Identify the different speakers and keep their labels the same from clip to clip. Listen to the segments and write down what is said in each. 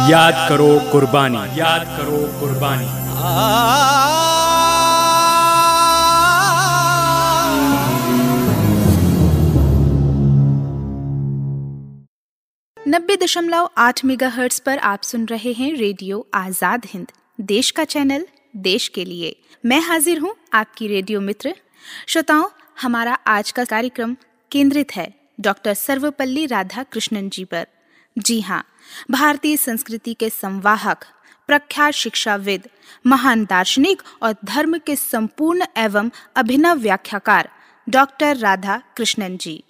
Speaker 1: याद करो कुर्बानी। याद करो कुर्बानी।
Speaker 2: नब्बे दशमलव आठ मेगा हर्ट्स पर आप सुन रहे हैं रेडियो आज़ाद हिंद देश का चैनल देश के लिए। मैं हाजिर हूँ आपकी रेडियो मित्र। श्रोताओं हमारा आज का कार्यक्रम केंद्रित है डॉक्टर सर्वपल्ली राधा कृष्णन जी पर। जी हाँ भारतीय संस्कृति के संवाहक, प्रख्यात शिक्षाविद, महान दार्शनिक और धर्म के संपूर्ण एवं अभिनव व्याख्याकार, doctor Radhakrishnan ji.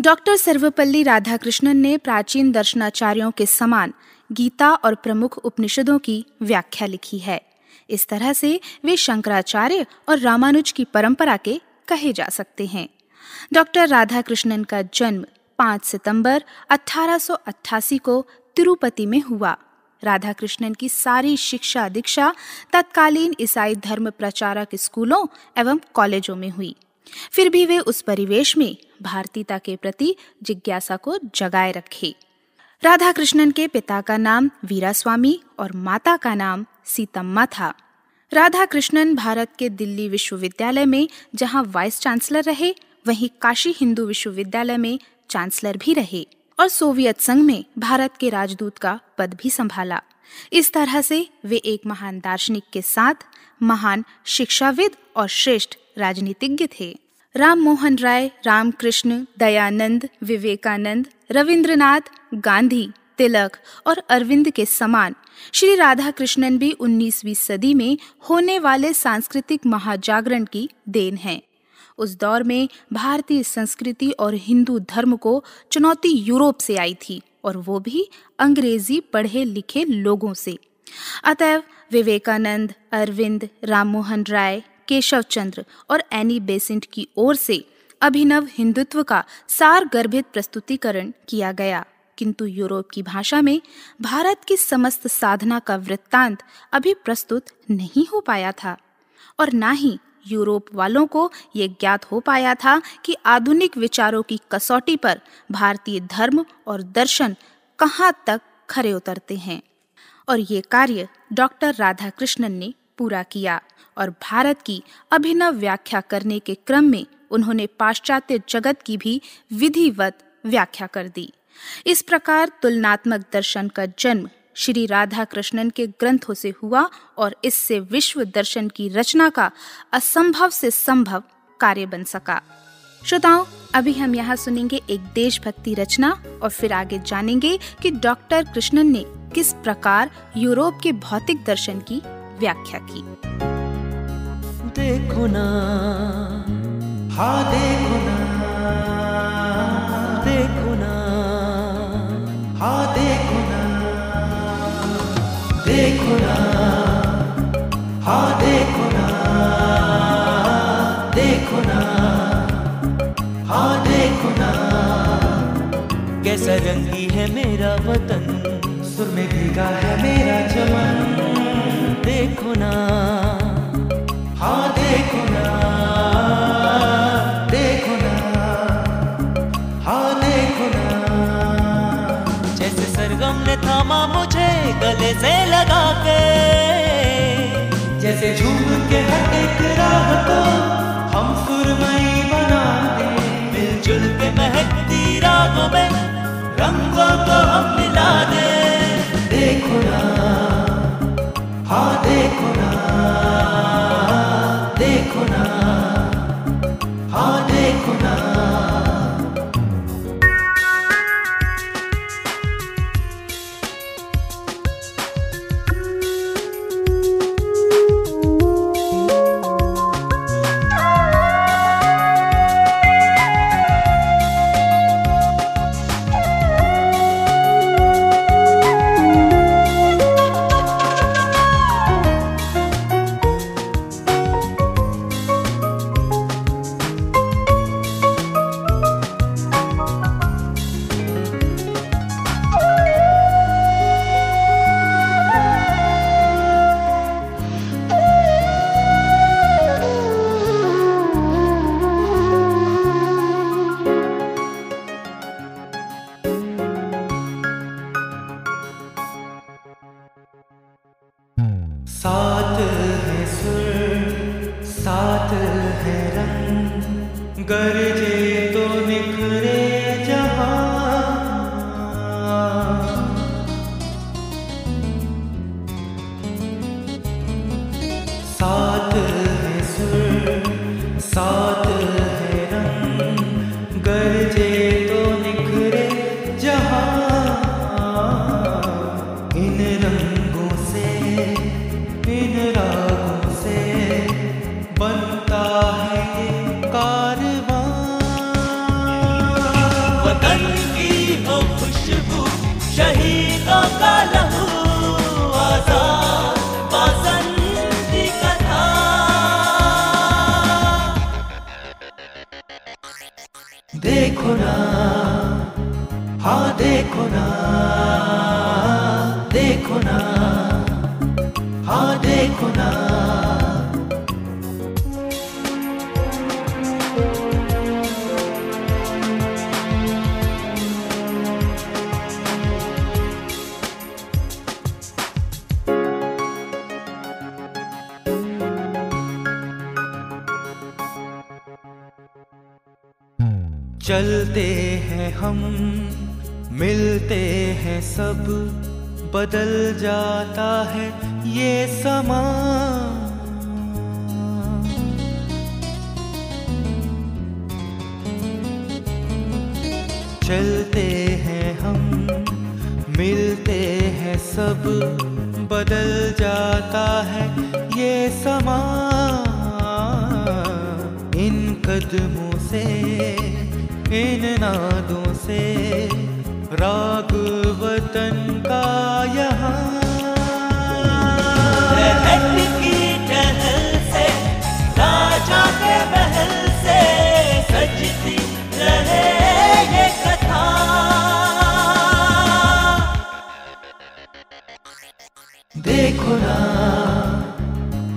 Speaker 2: Doctor Sarvepalli Radhakrishnan ने प्राचीन दर्शनाचार्यों के समान गीता और प्रमुख उपनिषदों की व्याख्या लिखी है। इस तरह से वे शंकराचार्य और रामानुज की परंपरा के कहे जा सकते हैं। डॉक्टर राधाकृष्णन का जन्म 5 सितंबर 1888 को तिरुपति में हुआ। राधाकृष्णन की सारी शिक्षा दीक्षा तत्कालीन ईसाई धर्म प्रचारक स्कूलों एवं कॉलेजों में हुई। फिर भी वे उस परिवेश में भारतीयता के प्रति जिज्ञासा को जगाए रखे। राधा कृष्णन के पिता का नाम वीरा स्वामी और माता का नाम सीतम्मा था। राधा कृष्णन भारत के दिल्ली विश्वविद्यालय में जहाँ वाइस चांसलर रहे, वहीं काशी हिंदू विश्वविद्यालय में चांसलर भी रहे और सोवियत संघ में भारत के राजदूत का पद भी संभाला। इस तरह से वे एक महान दार्शनिक के साथ महान शिक्षाविद और श्रेष्ठ राजनीतिज्ञ थे। राम मोहन राय, रामकृष्ण, दयानंद, विवेकानंद, रविंद्रनाथ, गांधी तिलक और अरविंद के समान। श्री राधा कृष्णन भी 19वीं सदी में होने वाले सांस्कृतिक महाजागरण की देन हैं। उस दौर में भारतीय संस्कृति और हिंदू धर्म को चुनौती यूरोप से आई थी और वो भी अंग्रेज़ी पढ़े लिखे लोगों से। अतएव विवेकानंद, अरविंद, राममोहन राय, केशव चंद्र और एनी बेसेंट की ओर से अभिनव हिंदुत्व का सार गर्भित प्रस्तुतिकरण किया गया। किंतु यूरोप की भाषा में भारत की समस्त साधना का वृत्तांत अभी प्रस्तुत नहीं हो पाया था। और ना ही यूरोप वालों को ये ज्ञात हो पाया था कि आधुनिक विचारों की कसौटी पर भारतीय धर्म और दर्शन कहाँ तक खरे उतरते हैं। और ये कार्य डॉक्टर राधा कृष्णन ने पूरा किया और भारत की अभिनव व्याख्या करने के क्रम में उन्होंने पाश्चात्य जगत की भी विधिवत व्याख्या कर दी। इस प्रकार तुलनात्मक दर्शन का जन्म श्री राधा कृष्णन के ग्रंथों से हुआ और इससे विश्व दर्शन की रचना का असंभव से संभव कार्य बन सका। श्रोताओं, अभी हम यहाँ सुनेंगे एक देशभक्ति रचना और फिर आगे जानेंगे कि डॉक्टर कृष्णन ने किस प्रकार यूरोप के भौतिक दर्शन की व्याख्या की।
Speaker 3: देखो ना हाँ देखो ना हाँ हाँ हाँ कैसा रंगी है मेरा वतन, सुर में भीगा है मेरा चमन, देखो ना हाँ देखो ना रागों में रंगों को हम मिला दे। देखो ना हाँ देखो ना। चलते हैं हम, मिलते हैं सब, बदल जाता है ये समा। चलते हैं हम, मिलते हैं सब, बदल जाता है ये समा। इन कदमों से इन नादों से राग वतन का यहाँ। की टहल से राजा के महल से सजती रहे ये कथा। देखो ना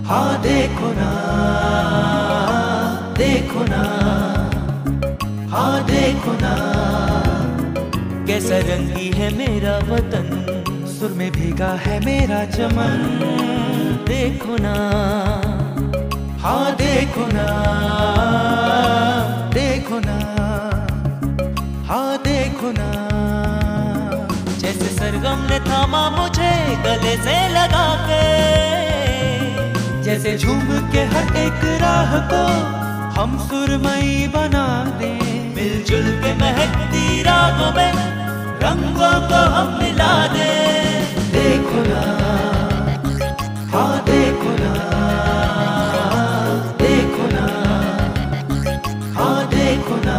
Speaker 3: हाँ देखो ना देखो ना। देखो ना, कैसा रंगी है मेरा वतन, सुर में भीगा है मेरा चमन। देखो ना हाँ देखो ना देखो ना हाँ देखो ना। जैसे सरगम ने थामा मुझे गले से लगा के, जैसे झूम के हर एक राह को हम सुरमई बना दे। मिलजुल के महकती रागों में रंगों को हम मिला दे। देखो ना हाँ देखो ना देखो ना हाँ देखो ना।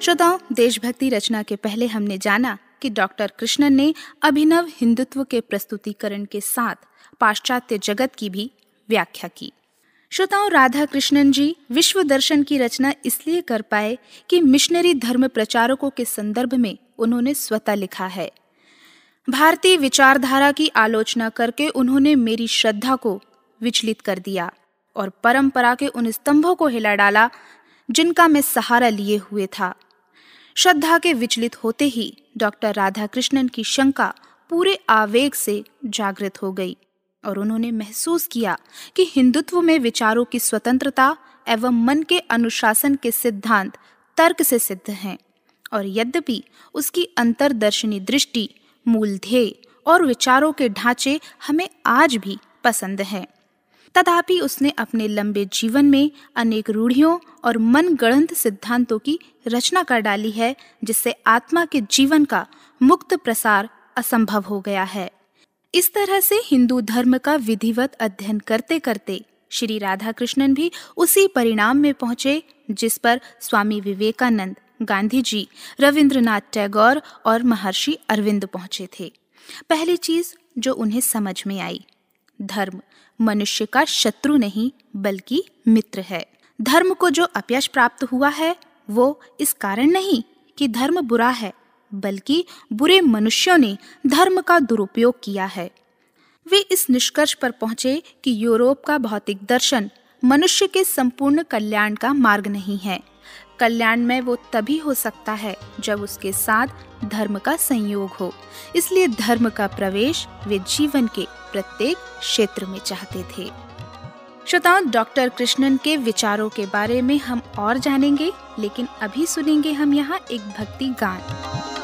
Speaker 2: श्रोताओं, देशभक्ति रचना के पहले हमने जाना कि डॉक्टर कृष्णन ने अभिनव हिंदुत्व के प्रस्तुतिकरण के साथ पाश्चात्य जगत की भी व्याख्या की। श्रोताओं राधा कृष्णन जी विश्व दर्शन की रचना इसलिए कर पाए कि मिशनरी धर्म प्रचारकों के संदर्भ में उन्होंने स्वतः लिखा है। भारतीय विचारधारा की आलोचना करके उन्होंने मेरी श्रद्धा को विचलित कर दिया और परंपरा के उन स्तंभों को हिला डाला जिनका मैं सहारा लिए हुए था। श्रद्धा के विचलित होते ही डॉक्टर राधा कृष्णन की शंका पूरे आवेग से जागृत हो गई। और उन्होंने महसूस किया कि हिंदुत्व में विचारों की स्वतंत्रता एवं मन के अनुशासन के सिद्धांत तर्क से सिद्ध हैं, और यद्यपि उसकी अंतरदर्शनी दृष्टि मूल ध्येय और विचारों के ढांचे हमें आज भी पसंद हैं। तथापि उसने अपने लंबे जीवन में अनेक रूढ़ियों और मन गढ़ंत सिद्धांतों की रचना कर डाली है, जिससे आत्मा के जीवन का मुक्त प्रसार असंभव हो गया है। इस तरह से हिंदू धर्म का विधिवत अध्ययन करते करते श्री राधा कृष्णन भी उसी परिणाम में पहुँचे, जिस पर स्वामी विवेकानंद गांधी जी रविंद्रनाथ टैगोर और महर्षि अरविंद पहुँचे थे। पहली चीज़ जो उन्हें समझ में आई, धर्म, मनुष्य का शत्रु नहीं, बल्कि मित्र है। धर्म को जो अपयश प्राप्त हुआ है, वो इस कारण नहीं कि धर्म बुरा है बल्कि बुरे मनुष्यों ने धर्म का दुरुपयोग किया है। वे इस निष्कर्ष पर पहुँचे कि यूरोप का भौतिक दर्शन मनुष्य के संपूर्ण कल्याण का मार्ग नहीं है।
Speaker 4: कल्याण में वो तभी हो सकता है जब उसके साथ धर्म का संयोग हो। इसलिए धर्म का प्रवेश वे जीवन के प्रत्येक क्षेत्र में चाहते थे। श्रोताओं, डॉक्टर कृष्णन के विचारों के बारे में हम और जानेंगे, लेकिन अभी सुनेंगे हम यहाँ एक भक्ति गान।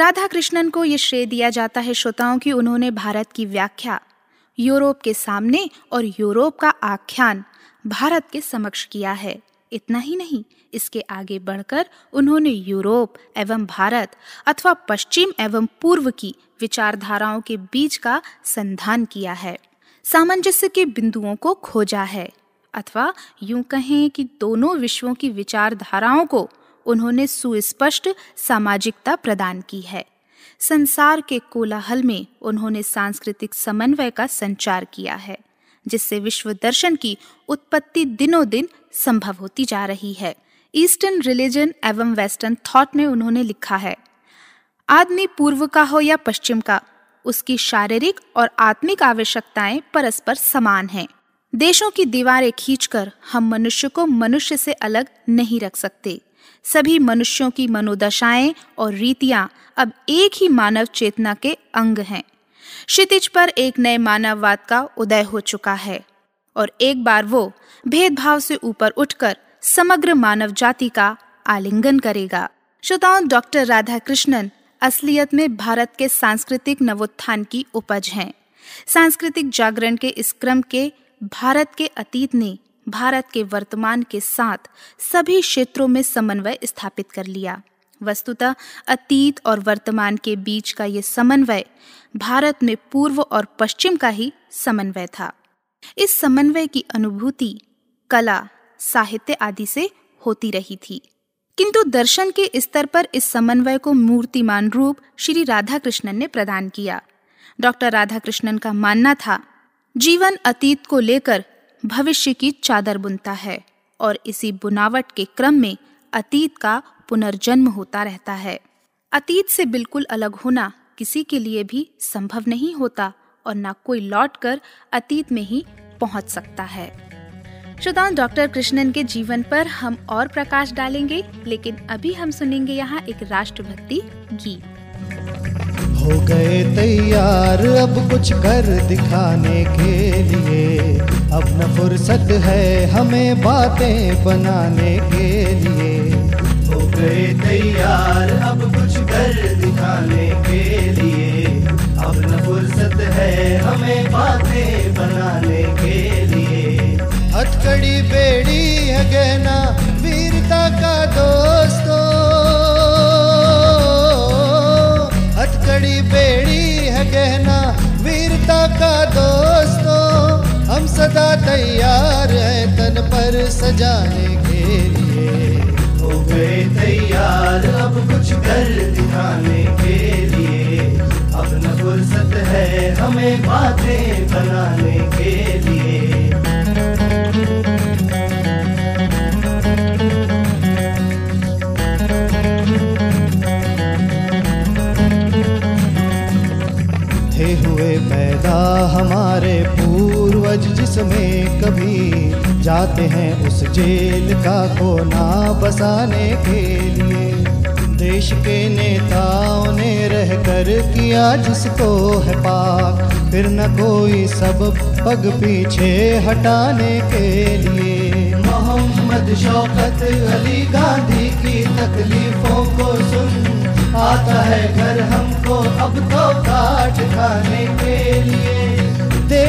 Speaker 2: राधा कृष्णन को ये श्रेय दिया जाता है श्रोताओं की उन्होंने भारत की व्याख्या, यूरोप के सामने और यूरोप का आख्यान भारत के समक्ष किया है। इतना ही नहीं, इसके आगे बढ़कर उन्होंने यूरोप एवं भारत अथवा पश्चिम एवं पूर्व की विचारधाराओं के बीच का संधान किया है। सामंजस्य के बिंदुओं को खोजा है अथवा यूँ कहें कि दोनों विश्वों की विचारधाराओं को उन्होंने सुस्पष्ट सामाजिकता प्रदान की है। संसार के कोलाहल में उन्होंने सांस्कृतिक समन्वय का संचार किया है, जिससे विश्व दर्शन की उत्पत्ति दिनों दिन संभव होती जा रही है। ईस्टर्न रिलीजन एवं वेस्टर्न थॉट में उन्होंने लिखा है, आदमी पूर्व का हो या पश्चिम का, उसकी शारीरिक और आत्मिक आवश्यकताएँ परस्पर समान हैं। देशों की दीवारें खींचकर हम मनुष्य को मनुष्य से अलग नहीं रख सकते। सभी मनुष्यों की मनोदशाएँ और रीतियाँ अब एक ही मानव चेतना के अंग हैं। क्षितिज पर एक नए मानववाद का उदय हो चुका है और एक बार वो भेदभाव से ऊपर उठकर समग्र मानव जाति का आलिंगन करेगा। श्रोताओं, डॉक्टर राधा कृष्णन असलियत में भारत के सांस्कृतिक नवोत्थान की उपज हैं। सांस्कृतिक जागरण के इस क्रम के भारत के अतीत ने भारत के वर्तमान के साथ सभी क्षेत्रों में समन्वय स्थापित कर लिया। वस्तुतः, अतीत और वर्तमान के बीच का ये समन्वय भारत में पूर्व और पश्चिम का ही समन्वय था। इस समन्वय की अनुभूति कला, साहित्य आदि से होती रही थी। किंतु दर्शन के स्तर पर इस समन्वय को मूर्तिमान रूप श्री राधा कृष्णन ने प्रदान किया। डॉक्टर राधा कृष्णन का मानना था, जीवन अतीत को लेकर भविष्य की चादर बुनता है और इसी बुनावट के क्रम में अतीत का पुनर्जन्म होता रहता है। अतीत से बिल्कुल अलग होना किसी के लिए भी संभव नहीं होता और न कोई लौटकर अतीत में ही पहुँच सकता है। श्रोताओं, डॉक्टर कृष्णन के जीवन पर हम और प्रकाश डालेंगे, लेकिन अभी हम सुनेंगे यहाँ एक राष्ट्रभक्ति गीत।
Speaker 5: हो गए तैयार अब कुछ कर दिखाने के लिए। अब न फुर्सत है हमें बातें बनाने के लिए।
Speaker 6: हो गए तैयार अब कुछ कर दिखाने के लिए। अब न फुर्सत है हमें बातें बनाने के लिए।
Speaker 5: हथकड़ी बेड़ी है गहना सदा तैयार है तन पर सजाने के लिए।
Speaker 6: हो गए तैयार अब कुछ कर दिखाने के लिए। अब न फुर्सत है हमें बातें बनाने के लिए।
Speaker 5: थे हुए पैदा हमारे जिसमें कभी जाते हैं उस जेल का कोना बसाने के लिए। देश के नेताओं ने रह कर किया जिसको है पाक, फिर न कोई सब पग पीछे हटाने के लिए।
Speaker 6: मोहम्मद शौकत अली गांधी की तकलीफों को सुन, आता है घर हमको अब तो काट खाने के लिए।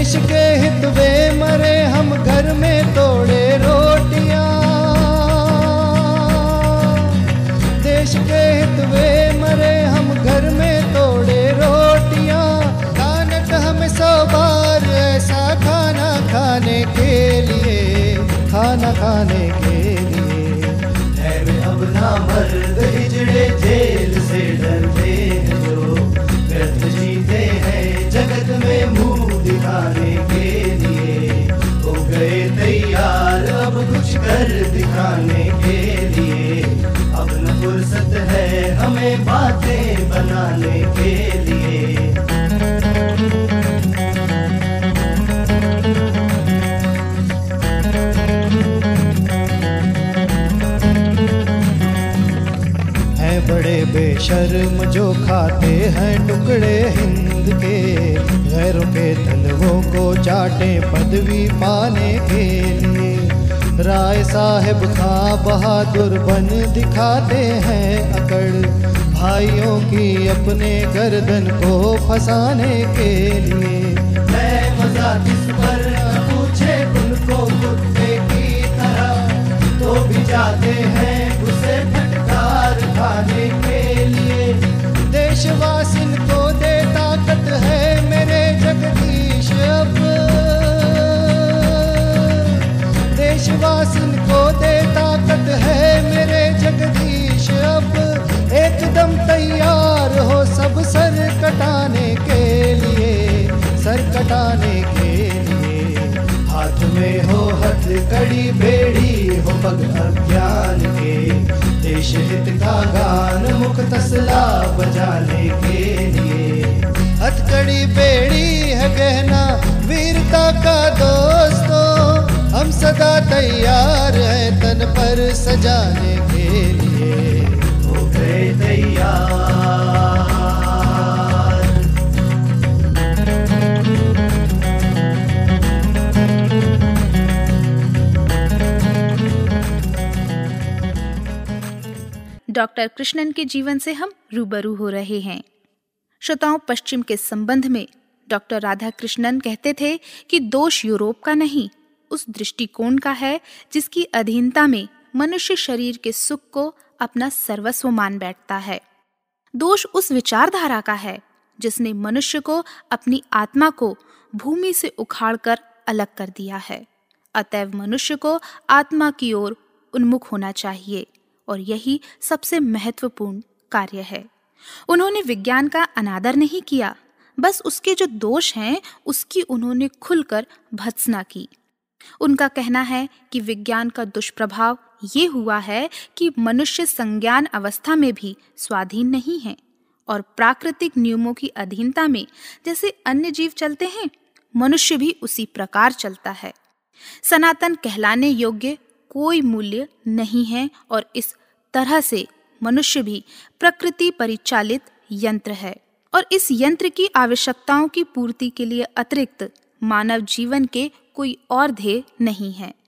Speaker 5: देश के हित वे मरे, हम घर में तोड़े रोटियाँ। देश के हित वे मरे, हम घर में तोड़े रोटियाँ। कानट हमें सौ बार ऐसा खाना खाने के लिए, खाना खाने के लिए।
Speaker 6: अब ना मर्द, हिजड़े जेल से डरते हैं।
Speaker 5: बेशर्म जो खाते हैं टुकड़े हिंद के, गैरों के तलवों को चाटे पदवी पाने के लिए। राय साहेब खां बहादुर बन दिखाते हैं अकड़, भाइयों की अपने गर्दन को फंसाने के लिए।
Speaker 6: मैं मज़ा किस पर
Speaker 5: देशवासिन को दे ताकत है मेरे जगदीश। अब एकदम तैयार हो सब सर कटाने के लिए, सर कटाने के लिए।
Speaker 6: हाथ में हो हथ, कड़ी बेड़ी हो पग अज्ञान के। देश हित का गान मुख तसला बजाने के लिए।
Speaker 5: हथकड़ी बेड़ी है गहना, वीरता का सजाने के लिए।
Speaker 6: हो गए तैयार
Speaker 2: डॉक्टर कृष्णन के जीवन से हम रूबरू हो रहे हैं। श्रोताओं, पश्चिम के संबंध में डॉक्टर राधा कृष्णन कहते थे कि दोष यूरोप का नहीं, उस दृष्टिकोण का है जिसकी अधीनता में मनुष्य शरीर के सुख को अपना सर्वस्व मान बैठता है। दोष उस विचारधारा का है, जिसने मनुष्य को अपनी आत्मा को भूमि से उखाड़कर अलग कर दिया है। अतएव मनुष्य को आत्मा की ओर उन्मुख होना चाहिए, और यही सबसे महत्वपूर्ण कार्य है। उन्होंने विज्ञान का अनादर नहीं किया, बस उसके जो दोष हैं, उसकी उन्होंने खुलकर भत्सना की। उनका कहना है कि विज्ञान का दुष्प्रभाव ये हुआ है कि मनुष्य संज्ञान अवस्था में भी स्वाधीन नहीं है और प्राकृतिक नियमों की अधीनता में, जैसे अन्य जीव चलते हैं, मनुष्य भी उसी प्रकार चलता है। सनातन कहलाने योग्य कोई मूल्य नहीं है और इस तरह से मनुष्य भी प्रकृति परिचालित यंत्र है और इस यंत्र की आवश्यकताओं की पूर्ति के लिए अतिरिक्त मानव जीवन के कोई और ध्येय नहीं है।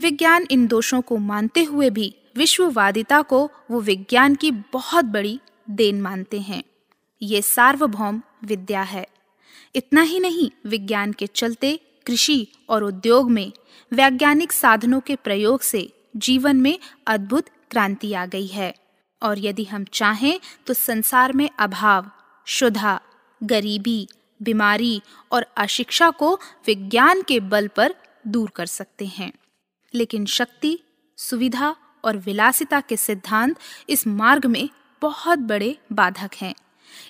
Speaker 2: विज्ञान इन दोषों को मानते हुए भी विश्ववादिता को वो विज्ञान की बहुत बड़ी देन मानते हैं। ये सार्वभौम विद्या है। इतना ही नहीं, विज्ञान के चलते कृषि और उद्योग में वैज्ञानिक साधनों के प्रयोग से जीवन में अद्भुत क्रांति आ गई है। और यदि हम चाहें तो संसार में अभाव शुद्धा गरीबी, बीमारी और अशिक्षा को विज्ञान के बल पर दूर कर सकते हैं। लेकिन शक्ति, सुविधा और विलासिता के सिद्धांत इस मार्ग में बहुत बड़े बाधक हैं।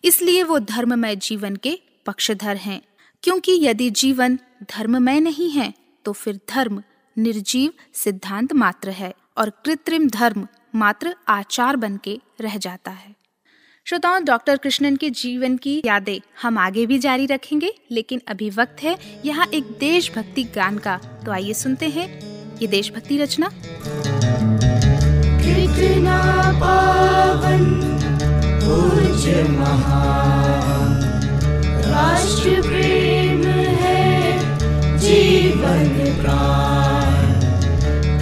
Speaker 2: इसलिए वो धर्ममय जीवन के पक्षधर हैं। क्योंकि यदि जीवन धर्ममय नहीं है तो फिर धर्म निर्जीव सिद्धांत मात्र है और कृत्रिम धर्म मात्र आचार बन के रह जाता है। श्रोताओं, डॉक्टर कृष्णन के जीवन की यादें हम आगे भी जारी रखेंगे, लेकिन अभी वक्त है, यहाँ एक देशभक्ति गान का। तो आइए सुनते हैं। ये देशभक्ति रचना।
Speaker 7: कितना पावन पूज्य महान। राष्ट्र प्रेम है, जीवन प्राण।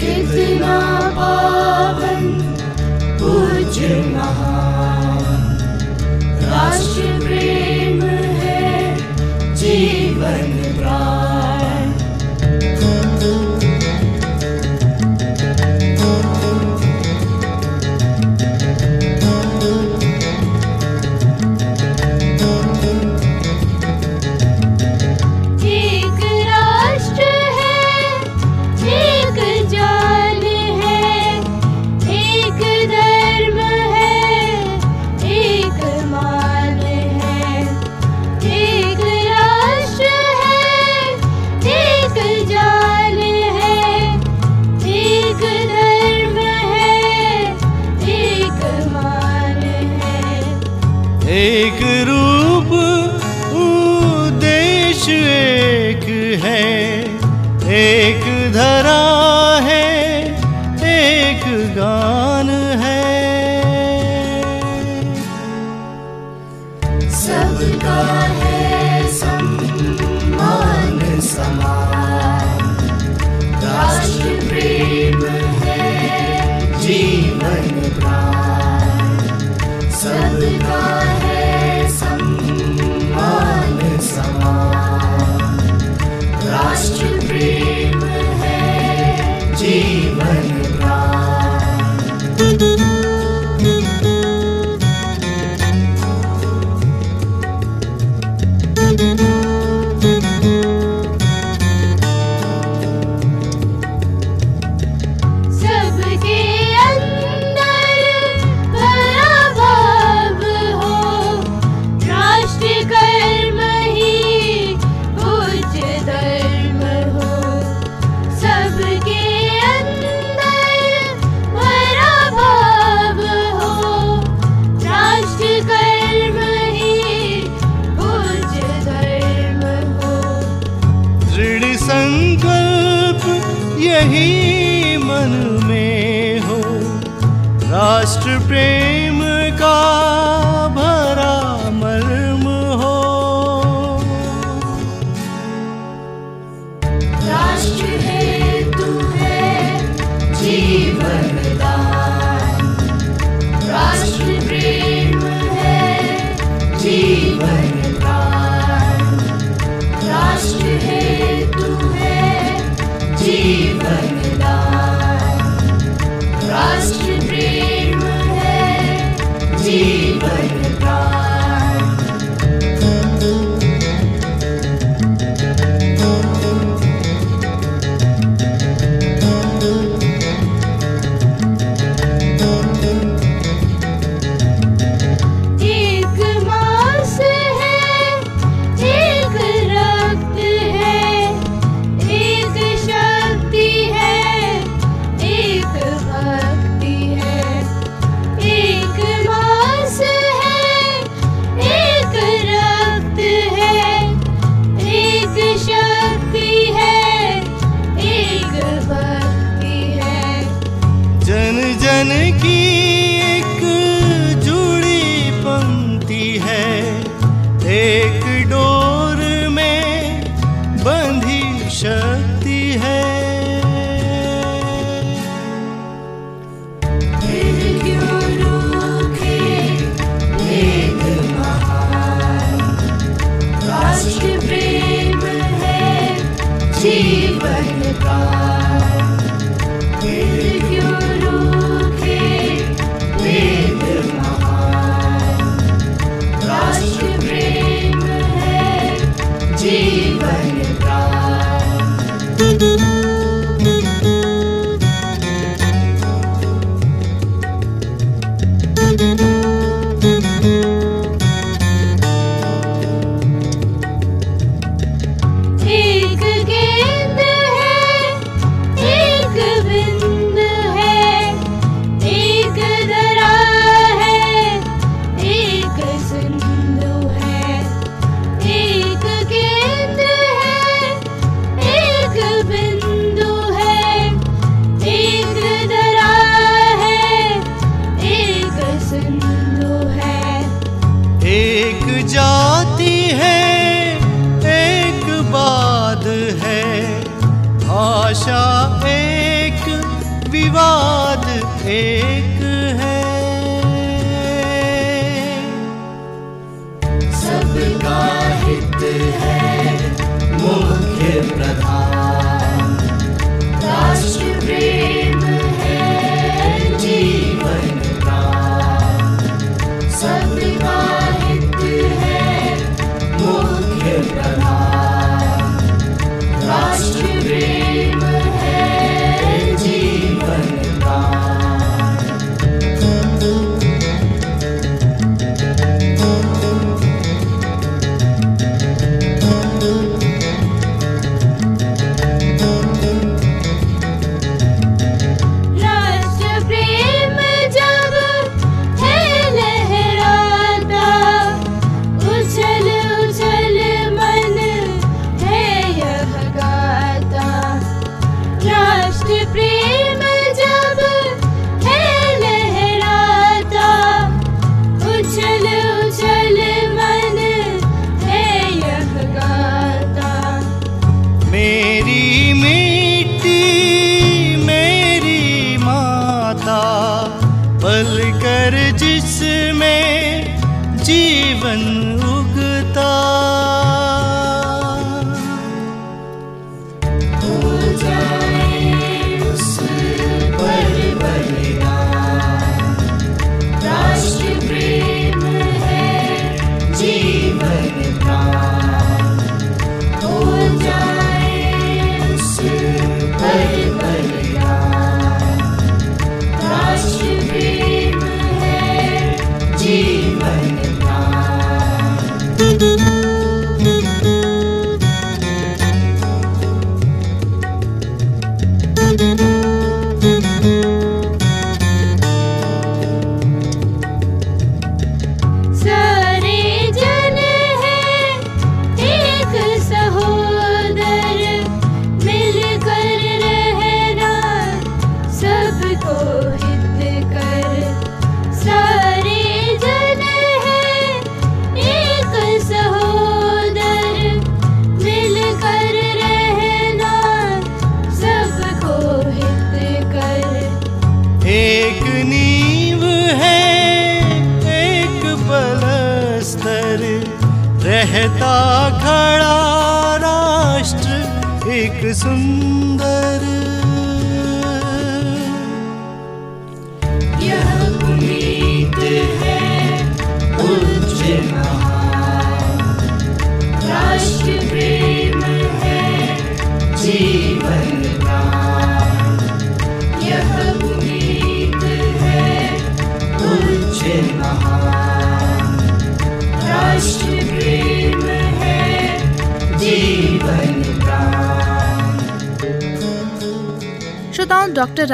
Speaker 7: कितना पावन पूज्य महान। राष्ट्र प्रेम है, जीवन राष्ट्र प्रेम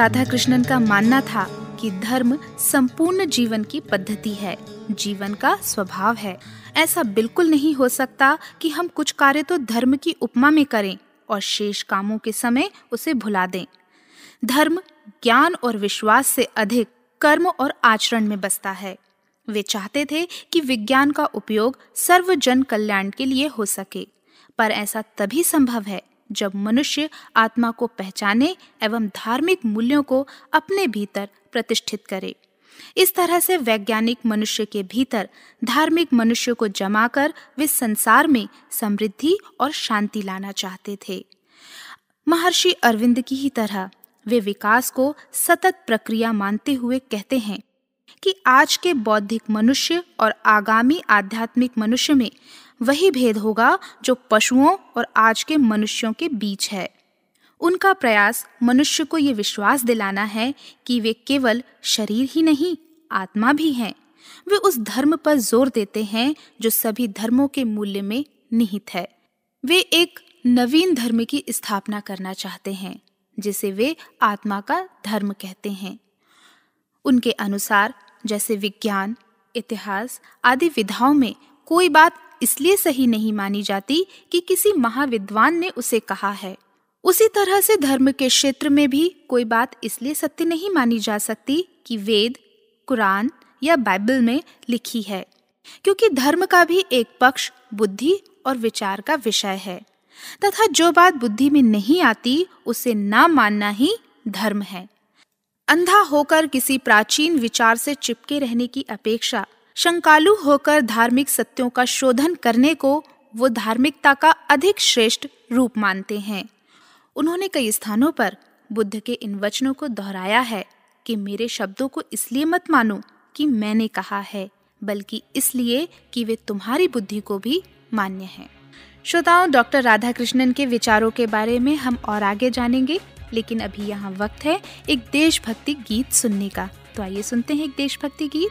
Speaker 2: राधा कृष्णन का मानना था कि धर्म संपूर्ण जीवन की पद्धति है, जीवन का स्वभाव है। ऐसा बिल्कुल नहीं हो सकता कि हम कुछ कार्य तो धर्म की उपमा में करें और शेष कामों के समय उसे भुला दें। धर्म ज्ञान और विश्वास से अधिक कर्म और आचरण में बसता है। वे चाहते थे कि विज्ञान का उपयोग सर्व जन कल्याण के लिए हो सके, पर ऐसा तभी संभव है जब मनुष्य आत्मा को पहचाने एवं धार्मिक मूल्यों को अपने भीतर प्रतिष्ठित करे। इस तरह से वैज्ञानिक मनुष्य के भीतर धार्मिक मनुष्य को जमाकर वे संसार में समृद्धि और शांति लाना चाहते थे। महर्षि अरविंद की ही तरह वे विकास को सतत प्रक्रिया मानते हुए कहते हैं कि आज के बौद्धिक मनुष्य और आगामी आध्यात्मिक मनुष्य में वही भेद होगा जो पशुओं और आज के मनुष्यों के बीच है। उनका प्रयास मनुष्य को ये विश्वास दिलाना है कि वे केवल शरीर ही नहीं, आत्मा भी हैं। वे उस धर्म पर ज़ोर देते हैं जो सभी धर्मों के मूल्य में निहित है। वे एक नवीन धर्म की स्थापना करना चाहते हैं, जिसे वे आत्मा का धर्म कहते हैं। उनके अनुसार, जैसे विज्ञान, इतिहास आदि विधाओं में कोई बात इसलिए सही नहीं मानी जाती कि किसी महाविद्वान ने उसे कहा है। उसी तरह से धर्म के क्षेत्र में भी कोई बात इसलिए सत्य नहीं मानी जा सकती कि वेद, कुरान या बाइबल में लिखी है, क्योंकि धर्म का भी एक पक्ष बुद्धि और विचार का विषय है, तथा जो बात बुद्धि में नहीं आती, उसे ना मानना ही धर्म है। अंधा होकर किसी प्राचीन विचार से चिपके रहने की अपेक्षा शंकालु होकर धार्मिक सत्यों का शोधन करने को वो धार्मिकता का अधिक श्रेष्ठ रूप मानते हैं। उन्होंने कई स्थानों पर बुद्ध के इन वचनों को दोहराया है कि मेरे शब्दों को इसलिए मत मानो कि मैंने कहा है, बल्कि इसलिए कि वे तुम्हारी बुद्धि को भी मान्य हैं। श्रोताओं, डॉक्टर राधाकृष्णन के विचारों के बारे में हम और आगे जानेंगे, लेकिन अभी यहाँ वक्त है एक देशभक्ति गीत सुनने का। तो आइए सुनते हैं एक देशभक्ति गीत।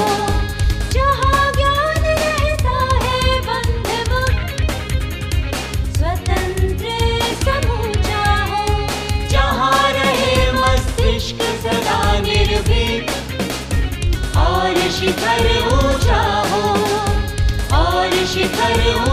Speaker 8: शिखर ऊँचा
Speaker 9: हो और शिखर ऊँचा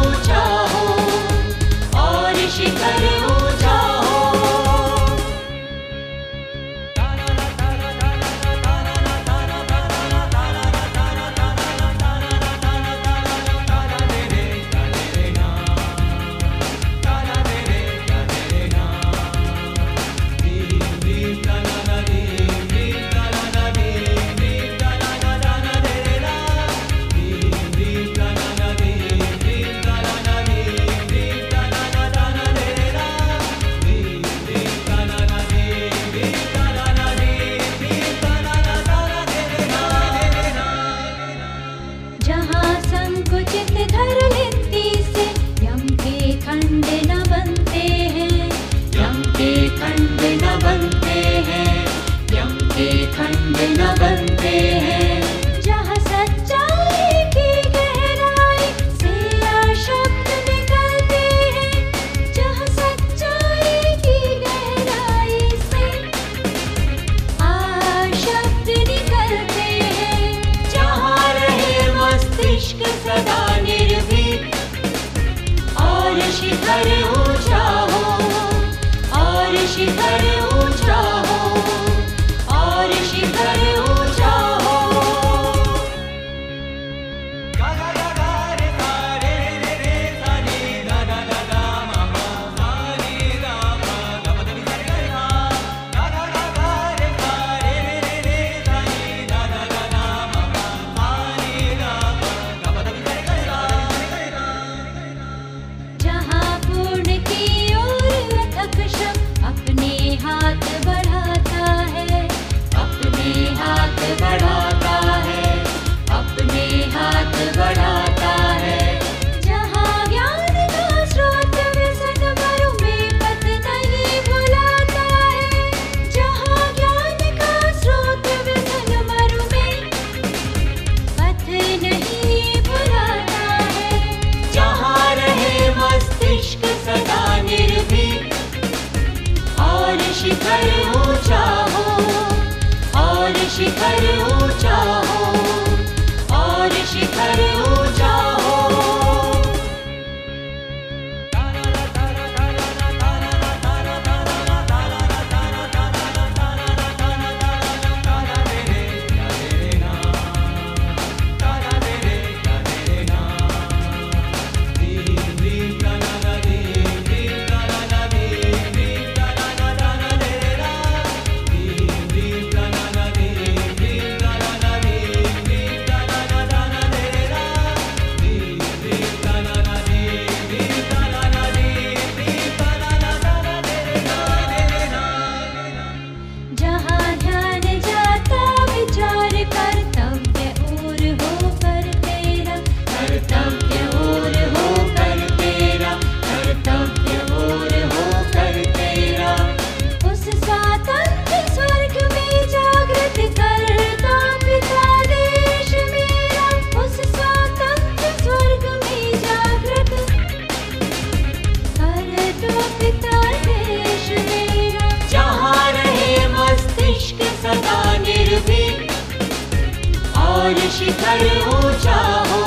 Speaker 9: और शिखर ऊँचा हो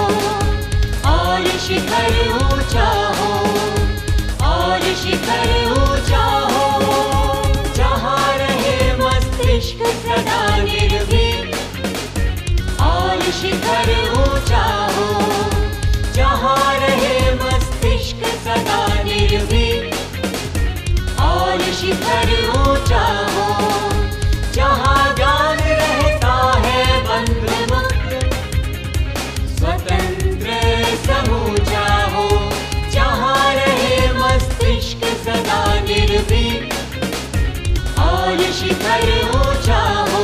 Speaker 9: और शिखर ऊँचा हो और शिखर ऊँचा हो
Speaker 8: जहाँ
Speaker 9: रहे मस्तिष्क सदा निर्भीक, और शिखर शिखर ऊँचा हो
Speaker 3: जहाँ ज्ञान रहता है बंध मुक्त स्वतंत्र समूचा हो जहाँ रहे मस्तिष्क सदा निर्भीक। और शिखर ऊँचा हो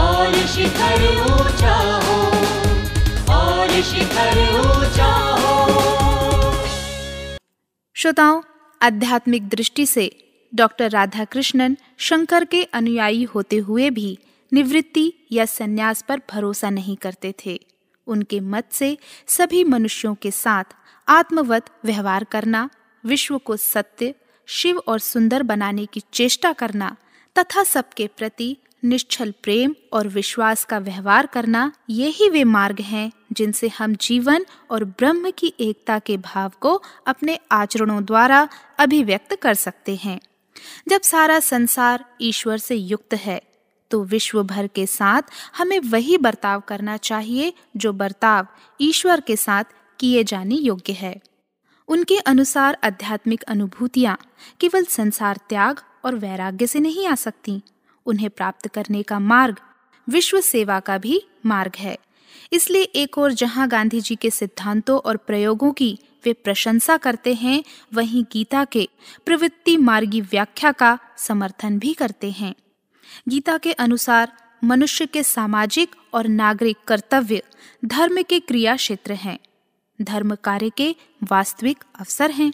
Speaker 3: और शिखर ऊँचा हो और शिखर ऊँचा हो
Speaker 2: श्रोताओं, आध्यात्मिक दृष्टि से डॉक्टर राधाकृष्णन शंकर के अनुयायी होते हुए भी निवृत्ति या संन्यास पर भरोसा नहीं करते थे। उनके मत से सभी मनुष्यों के साथ आत्मवत व्यवहार करना, विश्व को सत्य, शिव और सुंदर बनाने की चेष्टा करना तथा सबके प्रति निश्चल प्रेम और विश्वास का व्यवहार करना यही वे मार्ग हैं जिनसे हम जीवन और ब्रह्म की एकता के भाव को अपने आचरणों द्वारा अभिव्यक्त कर सकते हैं। जब सारा संसार ईश्वर से युक्त है तो विश्व भर के साथ हमें वही बर्ताव करना चाहिए जो बर्ताव ईश्वर के साथ किए जाने योग्य है। उनके अनुसार आध्यात्मिक अनुभूतियाँ केवल संसार त्याग और वैराग्य से नहीं आ सकती। उन्हें प्राप्त करने का मार्ग विश्व सेवा का भी मार्ग है। इसलिए एक और जहाँ गांधी जी के सिद्धांतों और प्रयोगों की वे प्रशंसा करते हैं, वहीं गीता के प्रवृत्ति मार्गी व्याख्या का समर्थन भी करते हैं। गीता के अनुसार, मनुष्य के सामाजिक और नागरिक कर्तव्य धर्म के क्रिया क्षेत्र हैं। धर्म कार्य के वास्तविक अवसर हैं।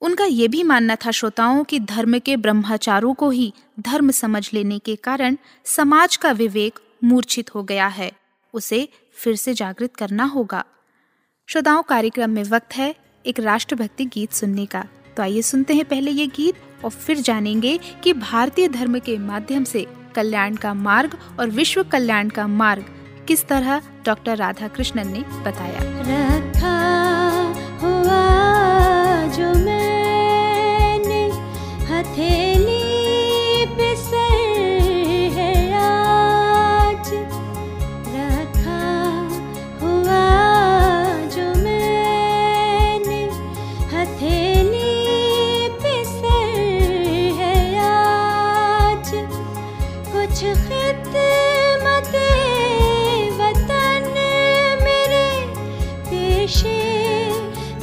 Speaker 2: उनका ये भी मानना था श्रोताओं कि धर्म के ब्रह्मचारों को ही धर्म समझ लेने के कारण समाज का विवेक मूर्छित हो गया है। उसे फिर से जागृत करना होगा। श्रोताओं, कार्यक्रम में वक्त है एक राष्ट्रभक्ति गीत सुनने का। तो आइए सुनते हैं पहले ये गीत और फिर जानेंगे कि भारतीय धर्म के माध्यम से कल्याण का मार्ग और विश्व कल्याण का मार्ग किस तरह डॉक्टर राधा कृष्णन ने बताया।
Speaker 9: रखा हुआ जो मैंने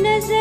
Speaker 9: नज़र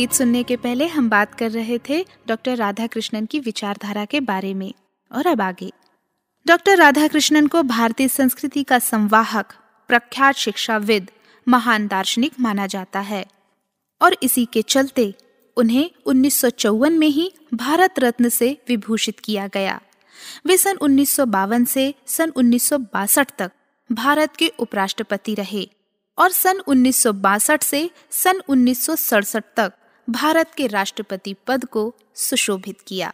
Speaker 2: गीत सुनने के पहले हम बात कर रहे थे डॉक्टर राधा कृष्णन की विचारधारा के बारे में। और अब आगे। डॉक्टर राधा कृष्णन को भारतीय संस्कृति का संवाहक, प्रख्यात शिक्षाविद, महान दार्शनिक माना जाता है। और इसी के चलते उन्हें उन्नीस में ही भारत रत्न से विभूषित किया गया। वे सन उन्नीस सौ बावन से सन उन्नीस तक भारत के उपराष्ट्रपति रहे और सन उन्नीस सौ बासठ से सन उन्नीस सौ सड़सठ तक भारत के राष्ट्रपति पद को सुशोभित किया।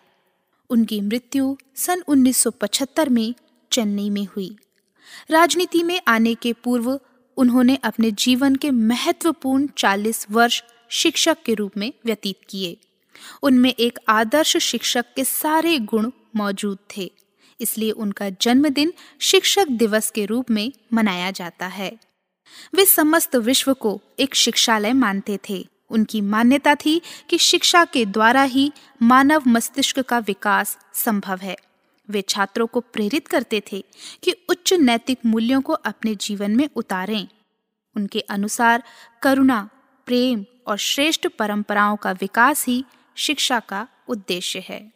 Speaker 2: उनकी मृत्यु सन 1975 में चेन्नई में हुई। राजनीति में आने के पूर्व उन्होंने अपने जीवन के महत्वपूर्ण 40 वर्ष शिक्षक के रूप में व्यतीत किए। उनमें एक आदर्श शिक्षक के सारे गुण मौजूद थे। इसलिए उनका जन्मदिन शिक्षक दिवस के रूप में मनाया जाता है। वे समस्त विश्व को एक शिक्षालय मानते थे। उनकी मान्यता थी कि शिक्षा के द्वारा ही मानव मस्तिष्क का विकास संभव है। वे छात्रों को प्रेरित करते थे कि उच्च नैतिक मूल्यों को अपने जीवन में उतारें। उनके अनुसार करुणा, प्रेम और श्रेष्ठ परंपराओं का विकास ही शिक्षा का उद्देश्य है।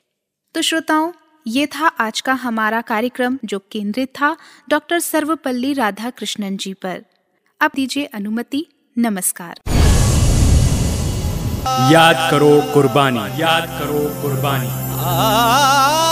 Speaker 2: तो श्रोताओं, ये था आज का हमारा कार्यक्रम जो केंद्रित था डॉक्टर सर्वपल्ली राधा कृष्णन जी पर। अब दीजिए अनुमति, नमस्कार।
Speaker 1: याद करो कुर्बानी। याद करो कुर्बानी।
Speaker 10: आ